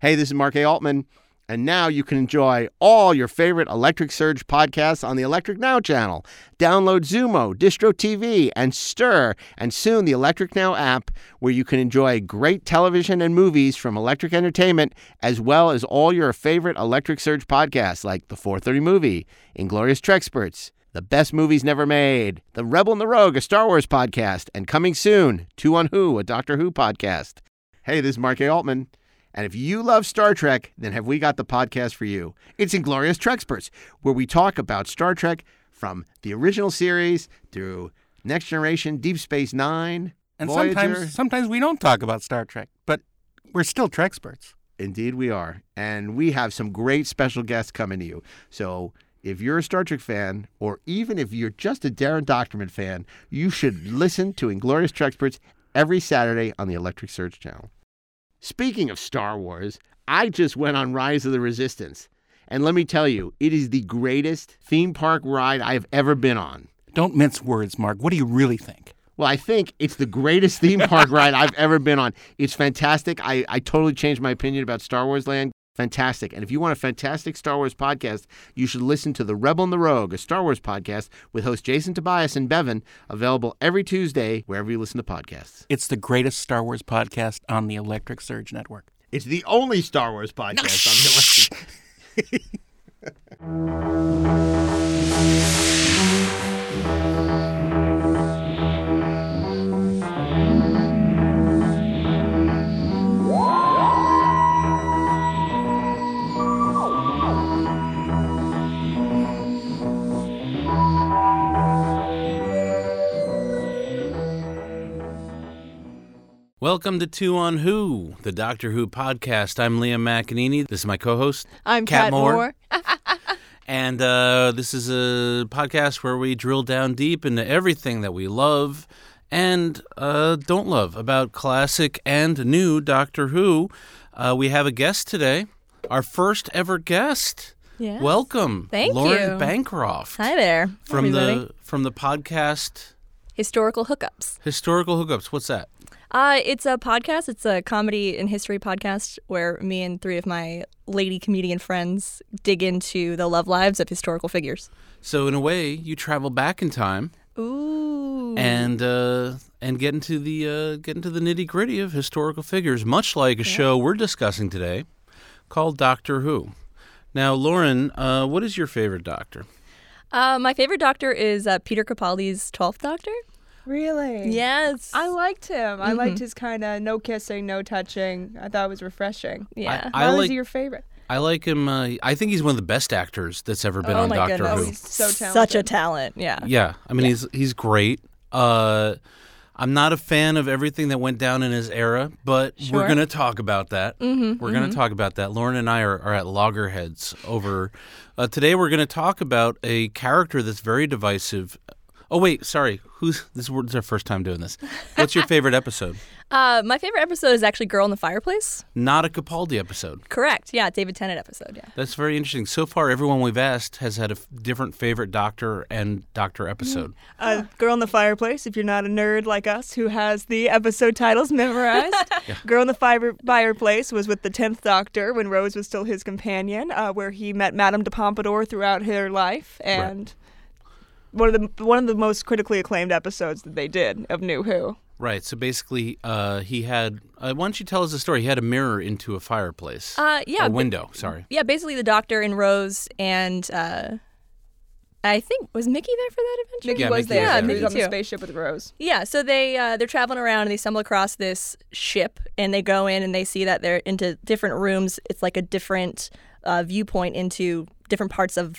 Hey, this is Mark A. Altman, and now you can enjoy all your favorite Electric Surge podcasts on the Electric Now channel. Download Xumo, Distro TV, and Stirr, and soon the Electric Now app, where you can enjoy great television and movies from Electric Entertainment, as well as all your favorite Electric Surge podcasts like The 430 Movie, Inglorious Treksperts, The Best Movies Never Made, The Rebel and the Rogue, a Star Wars podcast, and coming soon, Two on Who, a Doctor Who podcast. Hey, this is Mark A. Altman. And if you love Star Trek, then have we got the podcast for you? It's Inglorious Treksperts, where we talk about Star Trek from the original series through Next Generation, Deep Space Nine, And Voyager. sometimes sometimes we don't talk about Star Trek, but we're still Treksperts. Indeed, we are. And we have some great special guests coming to you. So if you're a Star Trek fan, or even if you're just a Daren Dochterman fan, you should listen to Inglorious Treksperts every Saturday on the Electric Surge channel. Speaking of Star Wars, I just went on Rise of the Resistance. And let me tell you, it is the greatest theme park ride I've ever been on. Don't mince words, Mark. What do you really think? Well, I think it's the greatest theme park ride I've ever been on. It's fantastic. I, I totally changed my opinion about Star Wars Land. Fantastic. And if you want a fantastic Star Wars podcast, you should listen to The Rebel and the Rogue, a Star Wars podcast with host Jason Tobias and Bevan, available every Tuesday wherever you listen to podcasts. It's the greatest Star Wars podcast on the Electric Surge Network. It's the only Star Wars podcast on the electric. Welcome to Two on Who, the Doctor Who podcast. I'm Liam McEneaney. This is my co-host, I'm Kat Kat Moore. Moore. and uh, this is a podcast where we drill down deep into everything that we love and uh, don't love about classic and new Doctor Who. Uh, we have a guest today, our first ever guest. Yes. Welcome, Thank Lauren you. Bancroft Hi there, from everybody. the from the podcast Historical Hookups. Historical Hookups. What's that? Uh, it's a podcast. It's a comedy and history podcast where me and three of my lady comedian friends dig into the love lives of historical figures. So in a way, you travel back in time Ooh. and uh, and get into the uh, get into the nitty gritty of historical figures, much like a show we're discussing today called Doctor Who. Now, Lauren, uh, what is your favorite Doctor? uh, my favorite doctor is uh, Peter Capaldi's Twelfth Doctor. Really? Yes. I liked him. I liked Mhm. his kind of no kissing, no touching. I thought it was refreshing. yeah. I Why was like he your favorite? I like him. Uh, I think he's one of the best actors that's ever been oh on my Doctor goodness. Who. He's so talented. Such a talent. Yeah. Yeah, I mean he's he's great. Uh, I'm not a fan of everything that went down in his era, but we're gonna talk about that. Mm-hmm, We're going to talk about that. Lauren and I are, are at loggerheads over. Uh, today, we're going to talk about a character that's very divisive. Oh wait, sorry. Who's this? is our first time doing this. What's your favorite episode? Uh, my favorite episode is actually Girl in the Fireplace. Not a Capaldi episode. Correct. Yeah, David Tennant episode. Yeah. That's very interesting. So far, everyone we've asked has had a f- different favorite Doctor and Doctor episode. Uh, Girl in the Fireplace, if you're not a nerd like us who has the episode titles memorized. Girl in the Fire- Fireplace was with the 10th Doctor when Rose was still his companion, uh, where he met Madame de Pompadour throughout her life. And one of the one of the most critically acclaimed episodes that they did of New Who. Right. So basically, uh, he had. Uh, why don't you tell us the story? He had a mirror into a fireplace. Uh, yeah. a ba- window. Sorry. yeah, basically the Doctor and Rose and uh, I think was Mickey there for that adventure. Mickey Yeah, was Mickey there. was Yeah, there. he was on the spaceship with Rose. Yeah, so they uh, they're traveling around and they stumble across this ship and they go in and they see that they're into different rooms. It's like a different uh, viewpoint into different parts of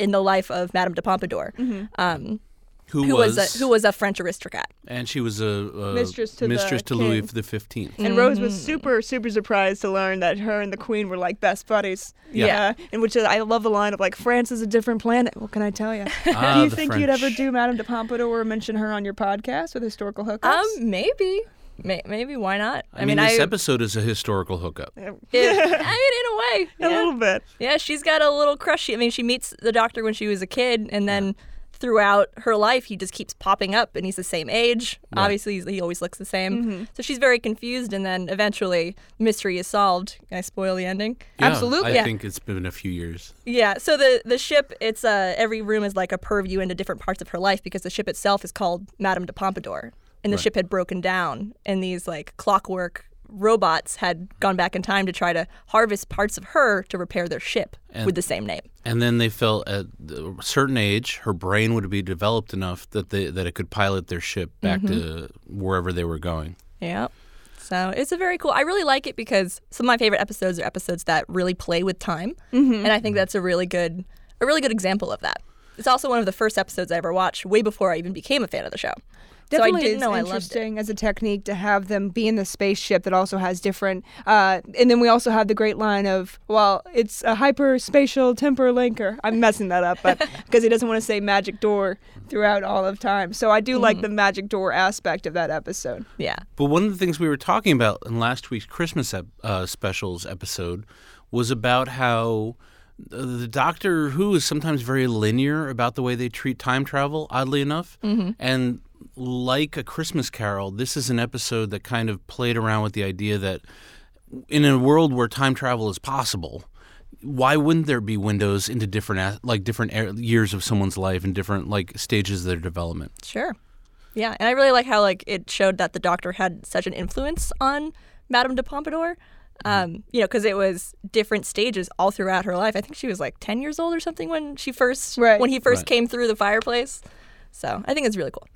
in the life of Madame de Pompadour, um, Who, who was, was, a, who was a French aristocrat. and she was a, a Mistress to the mistress to Louis king. the Fifteenth. And Rose was super, super surprised to learn that her and the Queen were like best buddies. Yeah. in which I love the line of like, France is a different planet. What can I tell you? Ah, do you the think you'd ever do Madame de Pompadour or mention her on your podcast with historical hookups? Um, maybe, May- maybe why not? I, mean, this episode is a historical hookup. it- I mean, in a way, a yeah. little bit. Yeah, she's got a little crush. I mean, she meets the doctor when she was a kid, and then throughout her life, he just keeps popping up, and he's the same age. Right. Obviously, he's, he always looks the same. So she's very confused, and then eventually, the mystery is solved. Can I spoil the ending? Yeah, Absolutely. I Yeah. think it's been a few years. Yeah. So the the ship, it's uh every room is like a purview into different parts of her life because the ship itself is called Madame de Pompadour, and the Right. ship had broken down, and these like clockwork robots had gone back in time to try to harvest parts of her to repair their ship And- with the same name. And then they felt at a certain age, her brain would be developed enough that they that it could pilot their ship back Mm-hmm. to wherever they were going. Yeah. So it's a very cool. I really like it because some of my favorite episodes are episodes that really play with time, and I think that's a really good, a really good example of that. It's also one of the first episodes I ever watched, way before I even became a fan of the show. Definitely so I didn't is know I loved it. interesting as a technique to have them be in the spaceship that also has different. Uh, and then we also have the great line of, well, it's a hyperspatial temper linker. I'm messing that up, but because he doesn't want to say magic door throughout all of time. So I do Mm-hmm. like the magic door aspect of that episode. Yeah. But one of the things we were talking about in last week's Christmas ep- uh, specials episode was about how the Doctor Who is sometimes very linear about the way they treat time travel, oddly enough. Mm-hmm. And like A Christmas Carol, this is an episode that kind of played around with the idea that in a world where time travel is possible, why wouldn't there be windows into different like different er- years of someone's life and different like stages of their development? Sure. Yeah, and I really like how like it showed that the Doctor had such an influence on Madame de Pompadour. Um, you know, because it was different stages all throughout her life. I think she was like ten years old or something when she first Right. when he first Right. came through the fireplace. So I think it's really cool.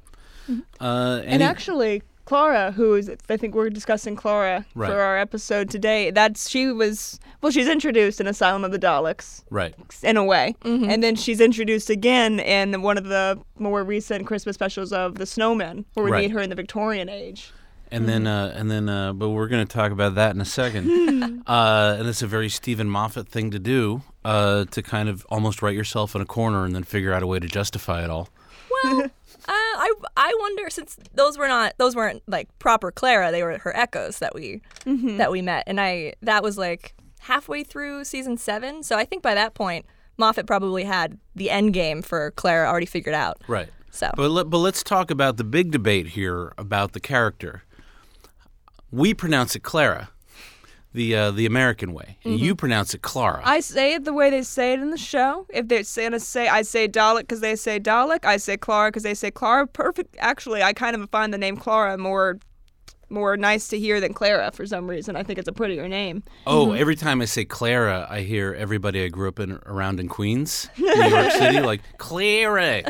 Uh, And any- actually, Clara, who is, I think we're discussing Clara Right. for our episode today. That's she was well, she's introduced in Asylum of the Daleks. right. in a way. And then she's introduced again in one of the more recent Christmas specials of The Snowman, where we Right. meet her in the Victorian age. And then, uh, and then, uh, but we're going to talk about that in a second. uh, and it's a very Steven Moffat thing to do, uh, to kind of almost write yourself in a corner and then figure out a way to justify it all. Well, uh, I I wonder since those were not those weren't like proper Clara, they were her echoes that we that we met, and I that was like halfway through season seven. So I think by that point, Moffat probably had the end game for Clara already figured out. Right. So But let, but let's talk about the big debate here about the character. We pronounce it Clara, the uh, the American way. and You pronounce it Clara. I say it the way they say it in the show. If they're gonna say, I say Dalek because they say Dalek. I say Clara because they say Clara. Perfect. Actually, I kind of find the name Clara more more nice to hear than Clara for some reason. I think it's a prettier name. Oh, every time I say Clara, I hear everybody I grew up in around in Queens, New York City, like Clara.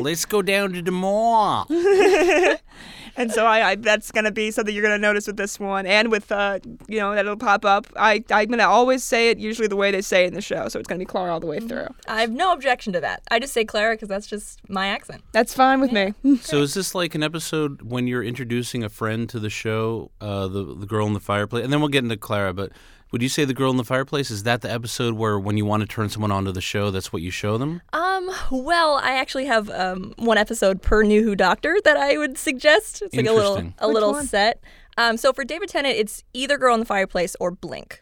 let's go down to the mall. And so I, I that's gonna be something you're gonna notice with this one, and with uh, you know, that'll pop up. I I'm gonna always say it usually the way they say it in the show, so it's gonna be Clara all the way through. I have no objection to that. I just say Clara because that's just my accent. That's fine with me. So is this like an episode when you're introducing a friend to the show, uh, the the girl in the fireplace, and then we'll get into Clara. But would you say the girl in the fireplace is that the episode where when you want to turn someone onto the show, that's what you show them? Um, well, I actually have um, one episode per New Who Doctor that I would suggest. It's like a little a Which little one? set. Um, so for David Tennant, it's either Girl in the Fireplace or Blink.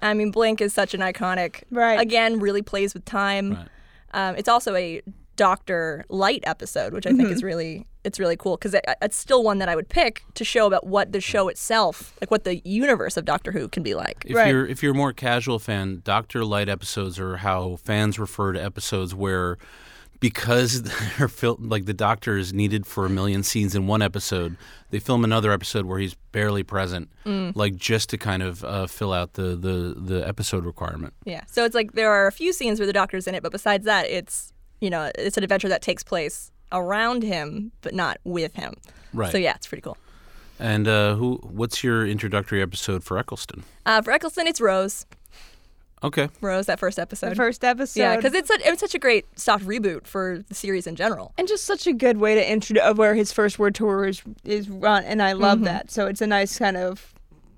I mean, Blink is such an iconic. Right. Again, really plays with time. Right. Um, it's also a Doctor Light episode, which I think Mm-hmm. is really it's really cool because it, it's still one that I would pick to show about what the show itself, like what the universe of Doctor Who can be like. If Right. you're if you're a more casual fan, Doctor Light episodes are how fans refer to episodes where because they're fil- like the Doctor is needed for a million scenes in one episode, they film another episode where he's barely present, Mm. like just to kind of uh, fill out the, the the episode requirement. Yeah. So it's like there are a few scenes where the Doctor's in it, but besides that, it's you know it's an adventure that takes place around him, but not with him. Right. So yeah, it's pretty cool. And uh, who? What's your introductory episode for Eccleston? Uh, for Eccleston, it's Rose. Okay. Rose, that first episode. The first episode. yeah, because it's, such- it's such a great soft reboot for the series in general. and just such a good way to introduce of where his first word tour is is run, and I love that. So it's a nice kind of.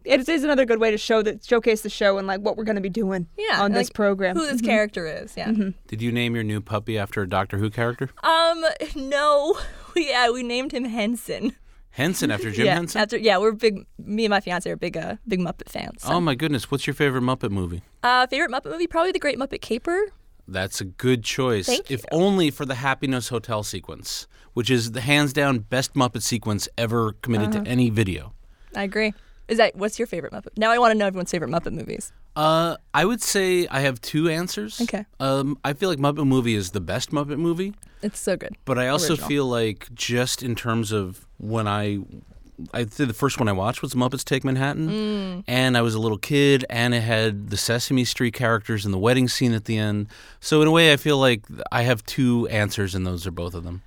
It is another good way to show that showcase the show and like what we're going to be doing Yeah, on this like, program. Who this character is, yeah. Did you name your new puppy after a Doctor Who character? Um, no, we yeah we named him Henson. Henson after Jim yeah, Henson. After yeah, we're big. Me and my fiance are big uh big Muppet fans. so. Oh my goodness! What's your favorite Muppet movie? Uh, favorite Muppet movie? Probably The Great Muppet Caper. That's a good choice. Thank if you. only for the Happiness Hotel sequence, which is the hands down best Muppet sequence ever committed Uh-huh. to any video. I agree. Is that what's your favorite Muppet? Now I want to know everyone's favorite Muppet movies. Uh, I would say I have two answers. Okay. Um, I feel like Muppet Movie is the best Muppet movie, It's so good. but I also Original. feel like just in terms of when I, I think the first one I watched was Muppets Take Manhattan, Mm. and I was a little kid, and it had the Sesame Street characters and the wedding scene at the end. So in a way, I feel like I have two answers, and those are both of them.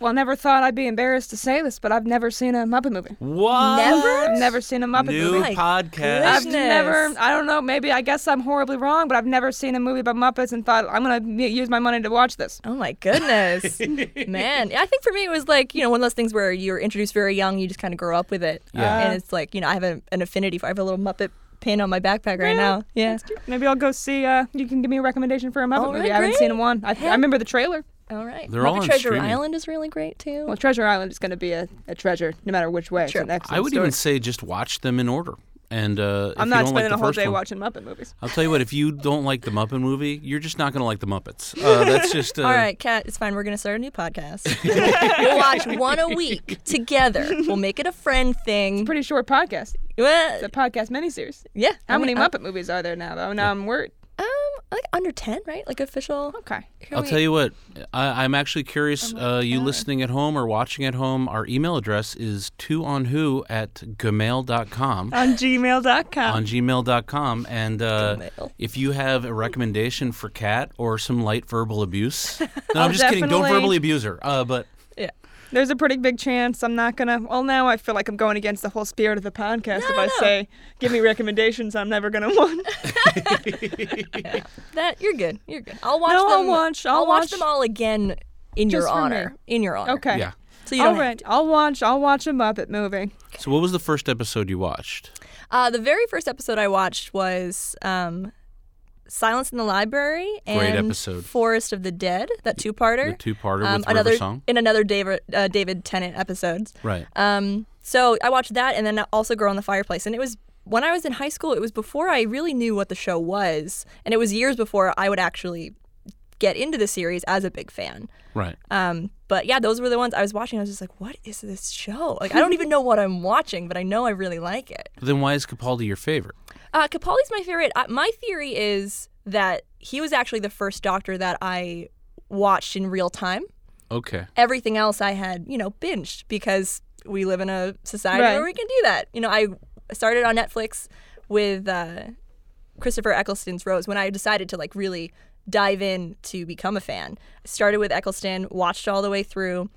Well, I never thought I'd be embarrassed to say this, but I've never seen a Muppet movie. What? Never? I've never seen a Muppet New movie. My podcast. I've goodness. never, I don't know, maybe I guess I'm horribly wrong, but I've never seen a movie about Muppets and thought, I'm going to use my money to watch this. Oh my goodness, man! I think for me it was like you know one of those things where you're introduced very young, you just kind of grow up with it, Yeah. and it's like you know I have a, an affinity for. I have a little Muppet pin on my backpack right now. Yeah. Maybe I'll go see, uh, you can give me a recommendation for a Muppet All movie. right, I haven't great. seen one. I, I remember the trailer. All right. They're Muppet all on Treasure streaming. Island is really great too. Well, Treasure Island is going to be a, a treasure no matter which way. Sure. It's an excellent I would story. even say just watch them in order. And uh, I'm you not don't like spending the a whole day one, watching Muppet movies. I'll tell you what. If you don't like the Muppet movie, you're just not going to like the Muppets. Uh, that's just. Uh, All right, Kat, it's fine. We're gonna start a new podcast. we'll watch one a week together. We'll make it a friend thing. Pretty short podcast. Well, It's a podcast miniseries. yeah. How I many mean, uh, Muppet movies are there now, though? Now I'm worried. Like under ten, right? Like official. Okay. Here I'll we- tell you what. I, I'm actually curious. Oh Uh, you listening at home or watching at home? Our email address is two on twoonwho at gmail.com. On gmail.com. on gmail.com and uh, Gmail. if you have a recommendation for Kat or some light verbal abuse no I'll i'm just kidding don't verbally abuse her uh, but Yeah. There's a pretty big chance I'm not gonna. Well, now I feel like I'm going against the whole spirit of the podcast if No, I no. say, "Give me recommendations." I'm never gonna want. That you're good. You're good. I'll watch No, I'll them. watch- I'll watch watch. them all again in your Just me. honor. In your honor. Okay. yeah So you don't All right. to. I'll watch. I'll watch a Muppet movie. so what was the first episode you watched Uh, the very first episode I watched was um, Silence in the Library and Great episode. Forest of the Dead. That two-parter. the two-parter um, with another river song in another David uh, David Tennant episodes. right Um, so I watched that and then also Girl in the Fireplace. And it was when I was in high school, it was before I really knew what the show was. And it was years before I would actually get into the series as a big fan. right Um, but yeah, those were the ones I was watching. I was just like, what is this show? Like, I don't even know what I'm watching, but I know I really like it. then why is capaldi your favorite Uh, Capaldi's my favorite. Uh, my theory is that he was actually the first doctor that I watched in real time. okay everything else I had, you know, binged because we live in a society Right. where we can do that. You know, I started on Netflix with uh, Christopher Eccleston's Rose when I decided to like really dive in to become a fan. I started with Eccleston, watched all the way through.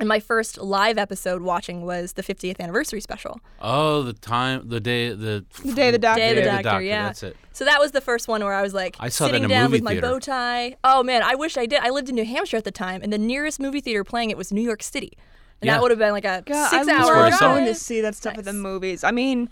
And my first live episode watching was the 50th anniversary special. oh the time the day the The Day of the Doctor. Day of the Day Doctor, yeah. that's it So that was the first one where I was like I saw sitting down movie with my bow tie. Oh man, I wish I did. I lived in New Hampshire at the time, and the nearest movie theater playing it was New York City, and Yeah. that would have been like a God, six I hour where I love saw going it. to see that stuff at the movies. I mean,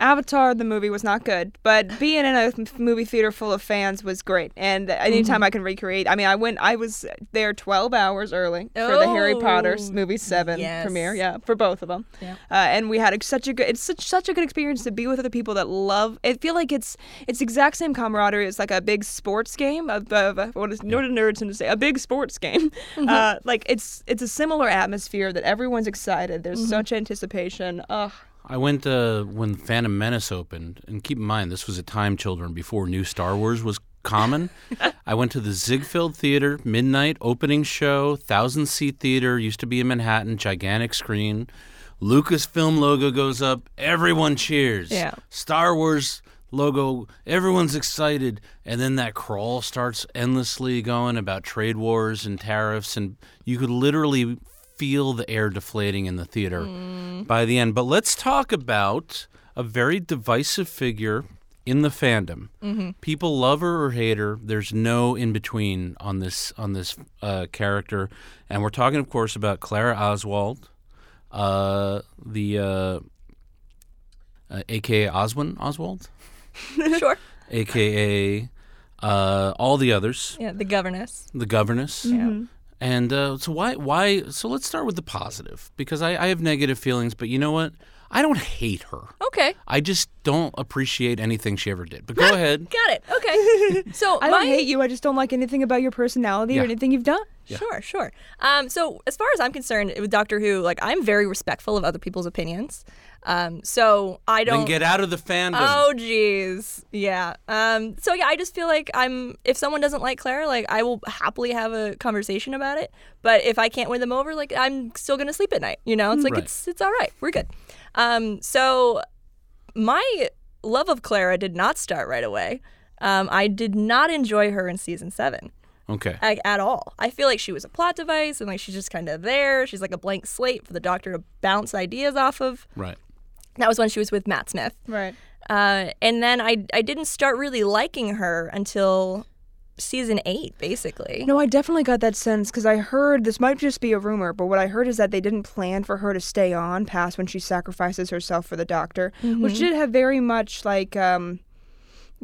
Avatar, the movie was not good, but being in a movie theater full of fans was great. And anytime Mm-hmm. I can recreate, I mean, I went, I was there 12 hours early for the Harry Potter Oh, movie seven yes. premiere. Yeah, for both of them. Yeah. Uh, and we had a, such a good, it's such such a good experience to be with other people that love. I feel like it's it's exact same camaraderie. It's like a big sports game of, of what is what do nerds tend to say? A big sports game. Mm-hmm. Uh, like it's it's a similar atmosphere that everyone's excited. There's Mm-hmm. such anticipation. Ugh. I went uh, when Phantom Menace opened, and keep in mind this was a time, children, before new Star Wars was common. I went to the Ziegfeld Theater, midnight opening show, thousand seat theater, used to be in Manhattan, gigantic screen. Lucasfilm logo goes up, everyone cheers. Yeah. Star Wars logo, everyone's excited, and then that crawl starts endlessly going about trade wars and tariffs, and you could literally feel the air deflating in the theater by the end. But let's talk about a very divisive figure in the fandom. People love her or hate her. There's no in between on this on this uh, character, and we're talking, of course, about Clara Oswald, uh, the uh, uh, AKA Oswin Oswald, sure. AKA uh, all the others, Yeah, the governess. the governess. Yeah. And uh, so why why so let's start with the positive because I, I have negative feelings, but you know what? I don't hate her. Okay. I just don't appreciate anything she ever did. But go ahead. Got it. Okay. Okay. So I my, don't hate you. I just don't like anything about your personality Yeah. or anything you've done. Yeah. Sure, sure. Um, so as far as I'm concerned with Doctor Who, like I'm very respectful of other people's opinions. Um, so I don't. Then get out of the fandom. Oh jeez, yeah. Um, so yeah, I just feel like I'm. If someone doesn't like Clara, like I will happily have a conversation about it. But if I can't win them over, like I'm still gonna sleep at night. You know, it's like Right. it's it's all right. We're good. Um, so my love of Clara did not start right away. Um, I did not enjoy her in season seven Okay. like, at all. I feel like she was a plot device and like she's just kind of there. She's like a blank slate for the Doctor to bounce ideas off of. Right. That was when she was with Matt Smith. Right. Uh, and then I I didn't start really liking her until season eight, basically. No, I definitely got that sense because I heard this might just be a rumor, but what I heard is that they didn't plan for her to stay on past when she sacrifices herself for the doctor, which did have very much like um,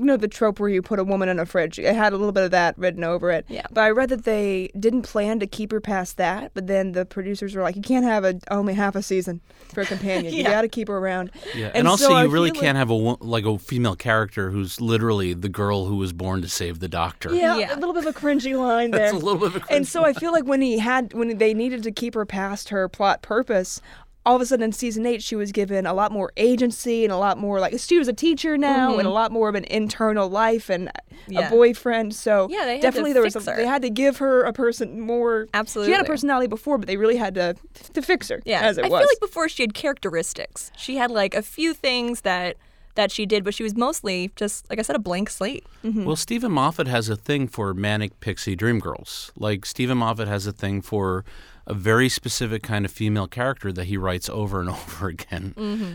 you know the trope where you put a woman in a fridge. It had a little bit of that written over it. Yeah. But I read that they didn't plan to keep her past that, but then the producers were like, "You can't have a only half a season for a companion. You got to keep her around." Yeah. And, And also, so I you really feel can't have a like a female character who's literally the girl who was born to save the doctor. Yeah, Yeah. a little bit of a cringy line there. That's a little bit of a And so I feel like when he had when they needed to keep her past her plot purpose, all of a sudden in season eight she was given a lot more agency and a lot more like she was a teacher now and a mm-hmm. lot more of an internal life and Yeah. a boyfriend. So Yeah, they had to definitely there was a, they had to give her a person more. Absolutely she had a personality before, but they really had to to fix her. Yeah, as it I was. I feel like before she had characteristics. She had like a few things that that she did, but she was mostly just like I said, a blank slate. Well, Steven Moffat has a thing for manic pixie dream girls. Like Steven Moffat has a thing for a very specific kind of female character that he writes over and over again,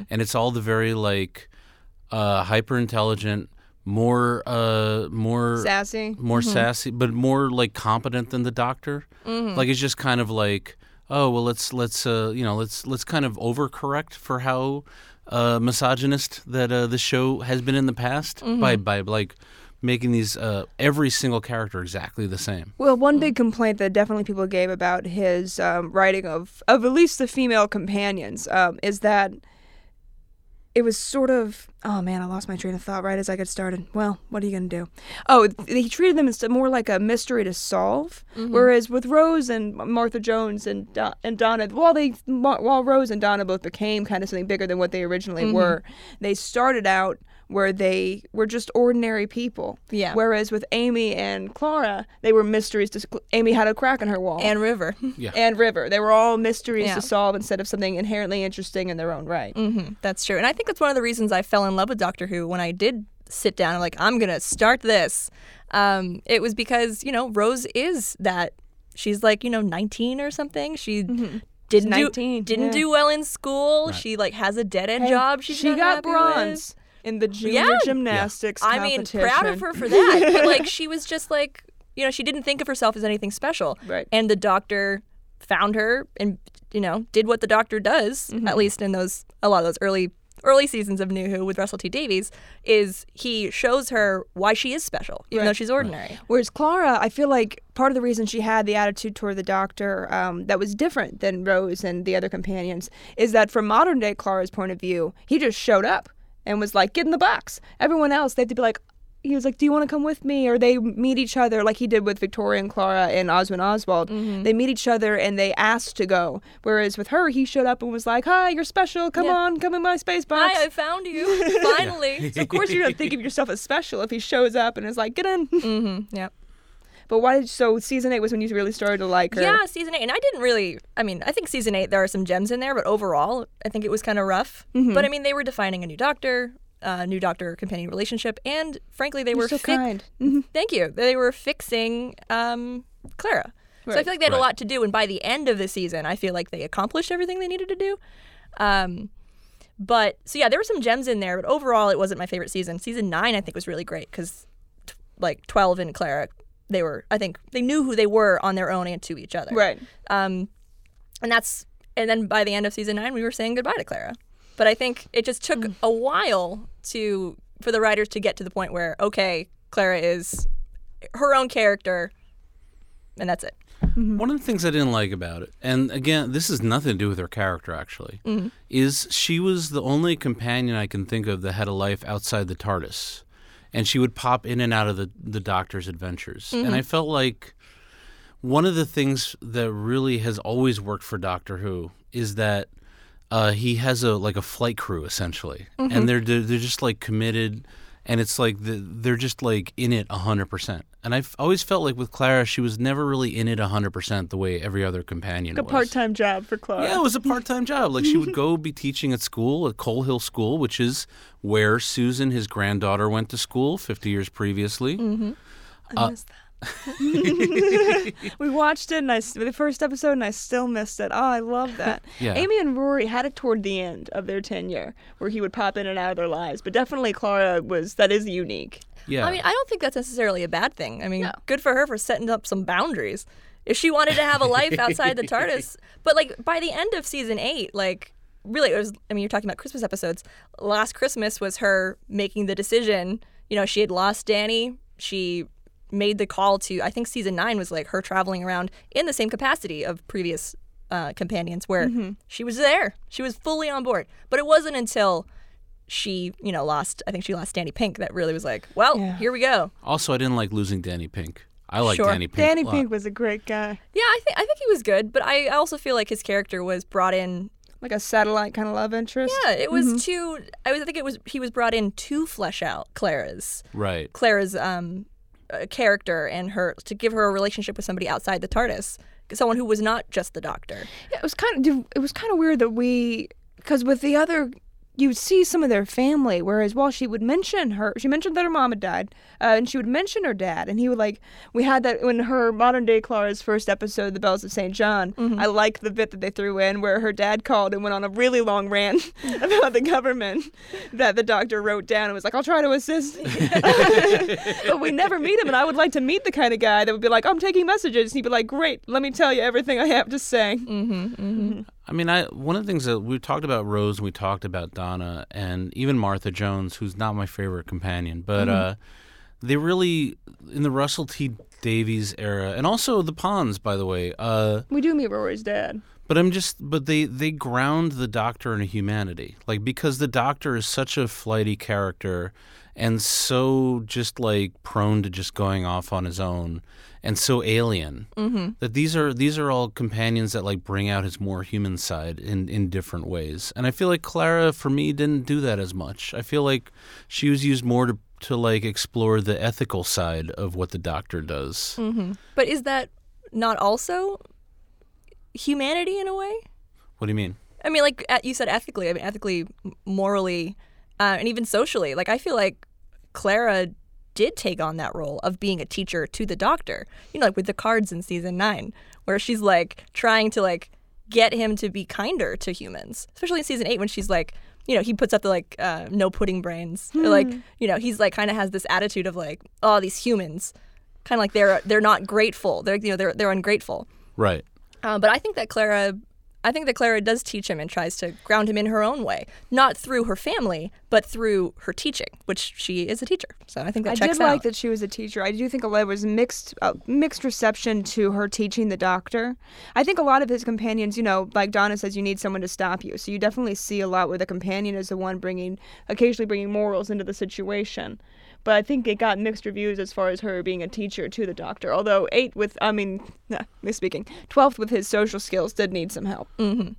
and it's all the very like uh, hyper intelligent, more uh, more sassy. more sassy, but more like competent than the doctor. Like it's just kind of like, oh well, let's let's uh, you know let's let's kind of overcorrect for how uh, misogynist that uh, the show has been in the past by by like making these uh, every single character exactly the same. Well, one big complaint that definitely people gave about his um, writing of, of at least the female companions um, is that it was sort of oh man, I lost my train of thought right as I got started. Well, what are you gonna do? Oh, he treated them as more like a mystery to solve, mm-hmm. whereas with Rose and Martha Jones and and Donna, while they while Rose and Donna both became kind of something bigger than what they originally mm-hmm. were, they started out where they were just ordinary people. Yeah. Whereas with Amy and Clara, they were mysteries. To, Amy had a crack in her wall. And River. Yeah. and River. They were all mysteries Yeah. to solve instead of something inherently interesting in their own right. hmm That's true. And I think that's one of the reasons I fell in love with Doctor Who when I did sit down and like, I'm going to start this. Um, it was because, you know, Rose is that. She's like, you know, 19 or something. She didn't do 19, didn't yeah. do well in school. She like has a dead end job. She's she not got happy with. Bronze in the junior Yeah. gymnastics I mean, proud of her for that. but like, she was just like, you know, she didn't think of herself as anything special. Right. And the doctor found her and, you know, did what the doctor does, Mm-hmm. at least in those, a lot of those early, early seasons of New Who with Russell T Davies, is he shows her why she is special, even though she's ordinary. Whereas Clara, I feel like part of the reason she had the attitude toward the doctor um, that was different than Rose and the other companions is that from modern day Clara's point of view, he just showed up and was like, get in the box. Everyone else, they had to be like, he was like, "Do you want to come with me?" Or they meet each other like he did with Victoria and Clara and Oswin Oswald. They meet each other and they asked to go. Whereas with her, he showed up and was like, "Hi, you're special. Come Yeah. on, come in my space box." Hi, I found you. Finally. So of course you're gonna think of yourself as special if he shows up and is like, "Get in." mm-hmm. Yep. But why did so season eight was when you really started to like her? Yeah, season eight. And I didn't really, I mean, I think season eight, there are some gems in there, but overall, I think it was kind of rough. Mm-hmm. But I mean, they were defining a new doctor, uh, new doctor companion relationship, and frankly, they You're were so fi- kind. Mhm. Thank you. They were fixing um, Clara. So I feel like they had a lot to do. And by the end of the season, I feel like they accomplished everything they needed to do. Um, but so yeah, there were some gems in there, but overall, it wasn't my favorite season. Season nine, I think, was really great because t- like 12 and Clara, they were, I think, they knew who they were on their own and to each other. Right. Um, and that's and then by the end of season nine, we were saying goodbye to Clara. But I think it just took mm. a while to for the writers to get to the point where okay, Clara is her own character, and that's it. Mm-hmm. One of the things I didn't like about it, and again, this has nothing to do with her character actually, mm-hmm. is she was the only companion I can think of that had a life outside the TARDIS. And she would pop in and out of the the Doctor's adventures, and I felt like one of the things that really has always worked for Doctor Who is that uh, he has a like a flight crew essentially, and they're, they're they're just like committed, and it's like the, they're just like in it hundred percent. And I've always felt like with Clara, she was never really in it hundred percent the way every other companion a was. part-time job for Clara. Yeah, it was a part-time job. Like she would go be teaching at school at Coal Hill School, which is where Susan, his granddaughter, went to school 50 years previously. Mm-hmm. I uh, missed that. we watched it, and I the first episode, and I still missed it. Oh, I love that. Yeah. Amy and Rory had it toward the end of their tenure, where he would pop in and out of their lives. But definitely, Clara was that is unique. Yeah. I mean, I don't think that's necessarily a bad thing. I mean, good for her for setting up some boundaries. If she wanted to have a life outside the TARDIS, but like by the end of season eight, like really, it was. I mean, you're talking about Christmas episodes. Last Christmas was her making the decision. You know, she had lost Danny. She made the call to. I think season nine was like her traveling around in the same capacity of previous uh, companions, where she was there. She was fully on board. But it wasn't until she, you know, lost. I think she lost Danny Pink. That really was like, well, Yeah. here we go. also, I didn't like losing Danny Pink. I like Sure. Danny Pink. Danny a lot. Pink was a great guy, Yeah, I think I think he was good, but I also feel like his character was brought in. like a satellite kind of love interest. Yeah, it was too. I was. I think it was. He was brought in to flesh out Clara's Right. Clara's um, uh, character and her to give her a relationship with somebody outside the TARDIS, someone who was not just the Doctor. Yeah, it was kind of it was kind of weird that we because with the other you would see some of their family whereas while she would mention her she mentioned that her mom had died uh, and she would mention her dad and he would like we had that when her modern day clara's first episode the bells of st john mm-hmm. i like the bit that they threw in where her dad called and went on a really long rant about the government that the doctor wrote down and was like i'll try to assist but we never meet him and i would like to meet the kind of guy that would be like i'm taking messages. And he'd be like great let me tell you everything i have to say mm-hmm, mm-hmm. I mean, I one of the things that we talked about Rose and we talked about Donna and even Martha Jones, who's not my favorite companion, but Mm-hmm. uh, they really in the Russell T Davies era, and also the Ponds, by the way. Uh, We do meet Rory's dad. but I'm just, but they they ground the Doctor in humanity, like because the Doctor is such a flighty character and so just like prone to just going off on his own and so alien that these are these are all companions that like bring out his more human side in in different ways and i feel like clara for me didn't do that as much i feel like she was used more to to like explore the ethical side of what the doctor does But is that not also humanity in a way? what do you mean I mean, like you said, ethically. I mean, ethically, morally, uh, and even socially. Like I feel like Clara did take on that role of being a teacher to the Doctor. You know, like with the cards in season nine, where she's like trying to like get him to be kinder to humans. Especially in season eight when she's like, you know, he puts up the like uh, no pudding brains. Or, like, you know, he's like kind of has this attitude of like, oh, these humans, kind of like they're they're not grateful. They're you know they're they're ungrateful. right Um, but I think that Clara, I think that Clara does teach him and tries to ground him in her own way, not through her family, but through her teaching, which she is a teacher. So I think that I checks did like that she was a teacher. I do think a lot was mixed uh, mixed reception to her teaching the doctor. I think a lot of his companions, you know, like Donna says, you need someone to stop you. So you definitely see a lot where the companion is the one bringing, occasionally bringing morals into the situation. But I think it got mixed reviews as far as her being a teacher to the doctor. Although eight with, I mean, nah, speaking, twelfth with his social skills did need some help. Mm-hmm.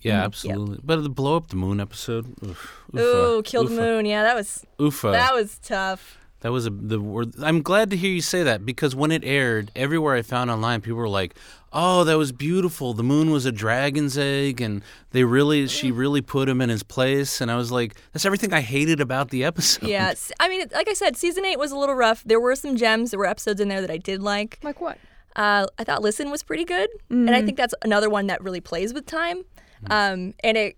yeah mm-hmm. absolutely but the blow up the moon episode oof, Ooh, uh, oofa, kill the uh, moon. Yeah, that was oofa. Uh, that was tough. That was a, the word. I'm glad to hear you say that because when it aired, everywhere I found online, people were like, "Oh, that was beautiful. The moon was a dragon's egg, and they really, she really put him in his place." And I was like, "That's everything I hated about the episode." Yeah, I mean, like I said, season eight was a little rough. There were some gems. There were episodes in there that I did like. Like what? Uh, I thought Listen was pretty good, and I think that's another one that really plays with time. Um, and it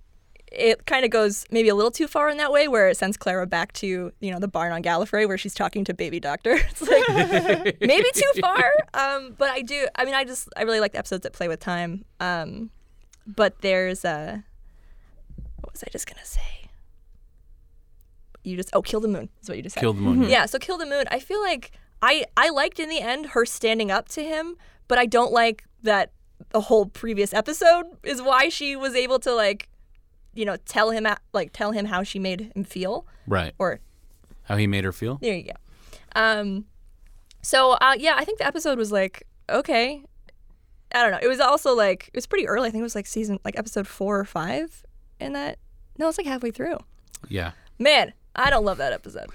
it kind of goes maybe a little too far in that way, where it sends Clara back to you know the barn on Gallifrey where she's talking to Baby Doctor. It's like maybe too far, um, but I do. I mean, I just I really like the episodes that play with time. Um, but there's uh, what was I just gonna say? You just oh, kill the moon is what you just said. Kill the moon. Yeah, so Kill the Moon, I feel like I I liked in the end her standing up to him, but I don't like that the whole previous episode is why she was able to like you know tell him like tell him how she made him feel Right. or How he made her feel. there you go. Um, so uh, yeah, I think the episode was like okay. I don't know. It was also like it was pretty early. I think it was like season like episode four or five, and that no, it's like halfway through. Yeah. Man, I don't love that episode.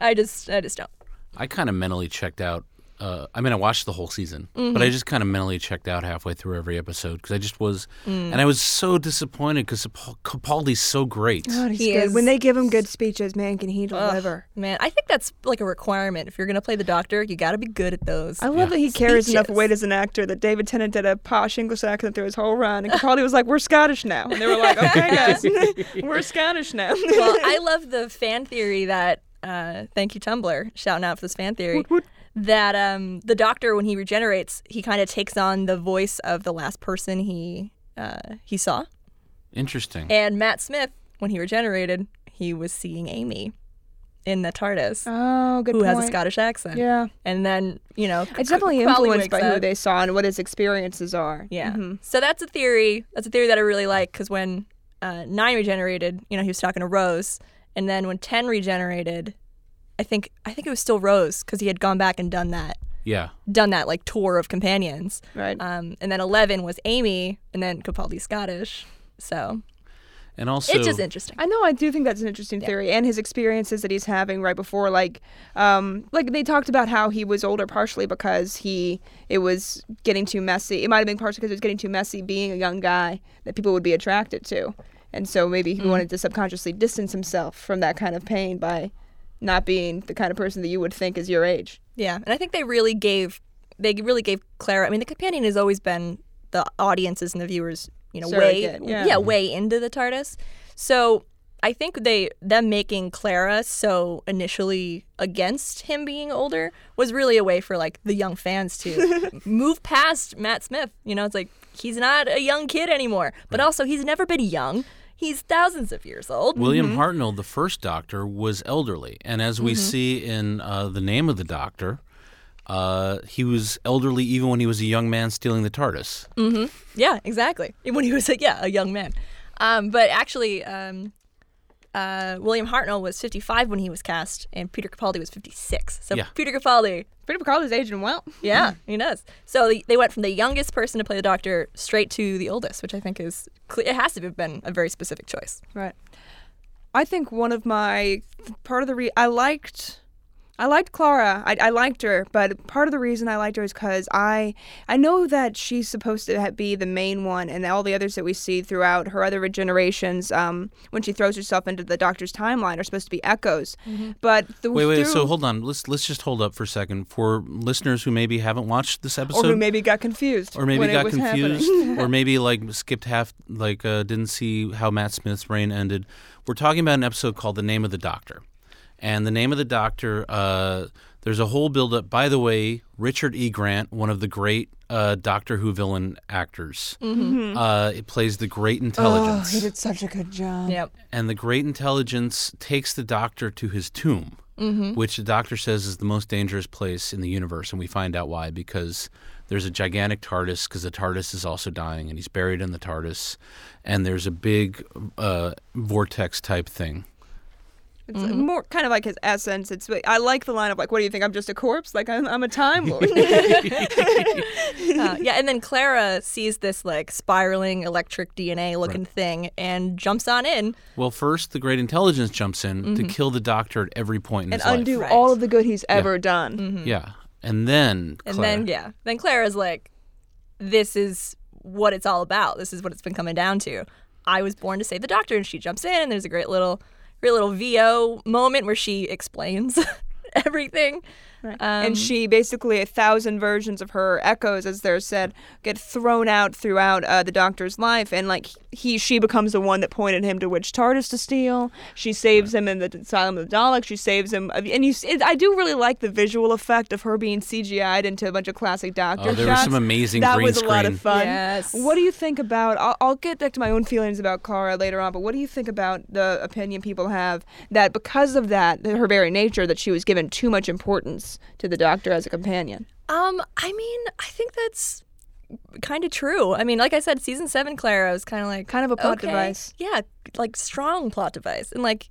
I just I just don't. I kind of mentally checked out. Uh, I mean, I watched the whole season, Mm-hmm. but I just kind of mentally checked out halfway through every episode because I just was, Mm. and I was so disappointed because Capaldi's so great. God, he's He good. is- When they give him good speeches, man, can he deliver? Man, I think that's like a requirement. If you're gonna play the Doctor, you got to be good at those. I love that he carries enough weight as an actor that David Tennant did a posh English accent through his whole run, and Capaldi was like, "We're Scottish now," and they were like, "Okay, guys, we're Scottish now." well, I love the fan theory that. Uh, thank you, Tumblr, shouting out for this fan theory. That um, the Doctor, when he regenerates, he kind of takes on the voice of the last person he uh, he saw. Interesting. And Matt Smith, when he regenerated, he was seeing Amy in the TARDIS, oh, good who has a. Scottish accent. Yeah, And then you know, it's definitely influenced wakes by who they saw and what his experiences are. Yeah. Mhm. So that's a theory. That's a theory that I really like because when uh, Nine regenerated, you know, he was talking to Rose, and then when Ten regenerated, I think I think it was still Rose because he had gone back and done that, yeah. done that like tour of companions. Right. Um, and then Eleven was Amy, and then Capaldi Scottish. So And also, it's just interesting. I know. I do think that's an interesting theory, and his experiences that he's having right before, like, um, like they talked about how he was older partially because he it was getting too messy. It might have been partially because it was getting too messy being a young guy that people would be attracted to, and so maybe he wanted to subconsciously distance himself from that kind of pain by not being the kind of person that you would think is your age. Yeah, and I think they really gave they really gave Clara. I mean, the companion has always been the audiences and the viewers, you know, way Surrogate, yeah. way into the TARDIS. So I think they them making Clara so initially against him being older was really a way for like the young fans to move past Matt Smith. You know, it's like he's not a young kid anymore, but also he's never been young. He's thousands of years old. William Hartnell, the first Doctor, was elderly, and as we see in uh, the name of the Doctor, uh, he was elderly even when he was a young man stealing the TARDIS. Yeah, exactly. When he was like, yeah, a young man. Um, but actually, um, uh, William Hartnell was 55 when he was cast, and Peter Capaldi was 56. So Yeah. Peter Capaldi, Peter Capaldi's aging well. yeah, he does. So they, they went from the youngest person to play the Doctor straight to the oldest, which I think is cle- it has to have been a very specific choice. Right. I think one of my part of the re I liked I liked Clara. I, I liked her, but part of the reason I liked her is because I I know that she's supposed to be the main one, and all the others that we see throughout her other regenerations, um, when she throws herself into the Doctor's timeline, are supposed to be echoes. But the Wait, wait. through- So hold on. Let's let's just hold up for a second for listeners who maybe haven't watched this episode, or who maybe got confused, or maybe when it got was confused, or maybe like skipped half, like uh, didn't see how Matt Smith's reign ended. We're talking about an episode called "The Name of the Doctor," and the name of the Doctor. Uh, there's a whole build-up. By the way, Richard E. Grant, one of the great uh, Doctor Who villain actors, uh, it plays the Great Intelligence, Mm-hmm. Oh, he did such a good job. Yep. and the Great Intelligence takes the Doctor to his tomb. which the doctor says is the most dangerous place in the universe, and we find out why because there's a gigantic TARDIS because the TARDIS is also dying, and he's buried in the TARDIS, and there's a big uh, vortex type thing. It's mm-hmm. more kind of like his essence. It's I like the line of like, "What do you think? I'm just a corpse? Like I'm, I'm a time lord." Uh, yeah, and then Clara sees this like spiraling electric DNA looking thing and jumps on in. Well, first the Great Intelligence jumps in to mm-hmm. kill the Doctor at every point in and his life. undo Right. all of the good he's ever done. Mm-hmm. Yeah, and then And Clara- then yeah, then Clara's like, "This is what it's all about. This is what it's been coming down to. I was born to save the Doctor," and she jumps in, and there's a great little, great little VO moment where she explains everything. Um, and she basically a thousand versions of her echoes, as they're said, get thrown out throughout uh, the Doctor's life, and like he, she becomes the one that pointed him to which TARDIS to steal. She saves him in the Asylum of the Daleks. She saves him, and you. It, I do really like the visual effect of her being CGI'd into a bunch of classic Doctor Oh, there were shots. some amazing that green was a lot of fun. Yes. What do you think about? I'll, I'll get back to my own feelings about Clara later on, but what do you think about the opinion people have that because of that, her very nature, that she was given too much importance to the Doctor as a companion? Um, I mean, I think that's kind of true. I mean, like I said, season seven, Clara was kind of like Kind of a plot okay, device. Yeah, like strong plot device, and like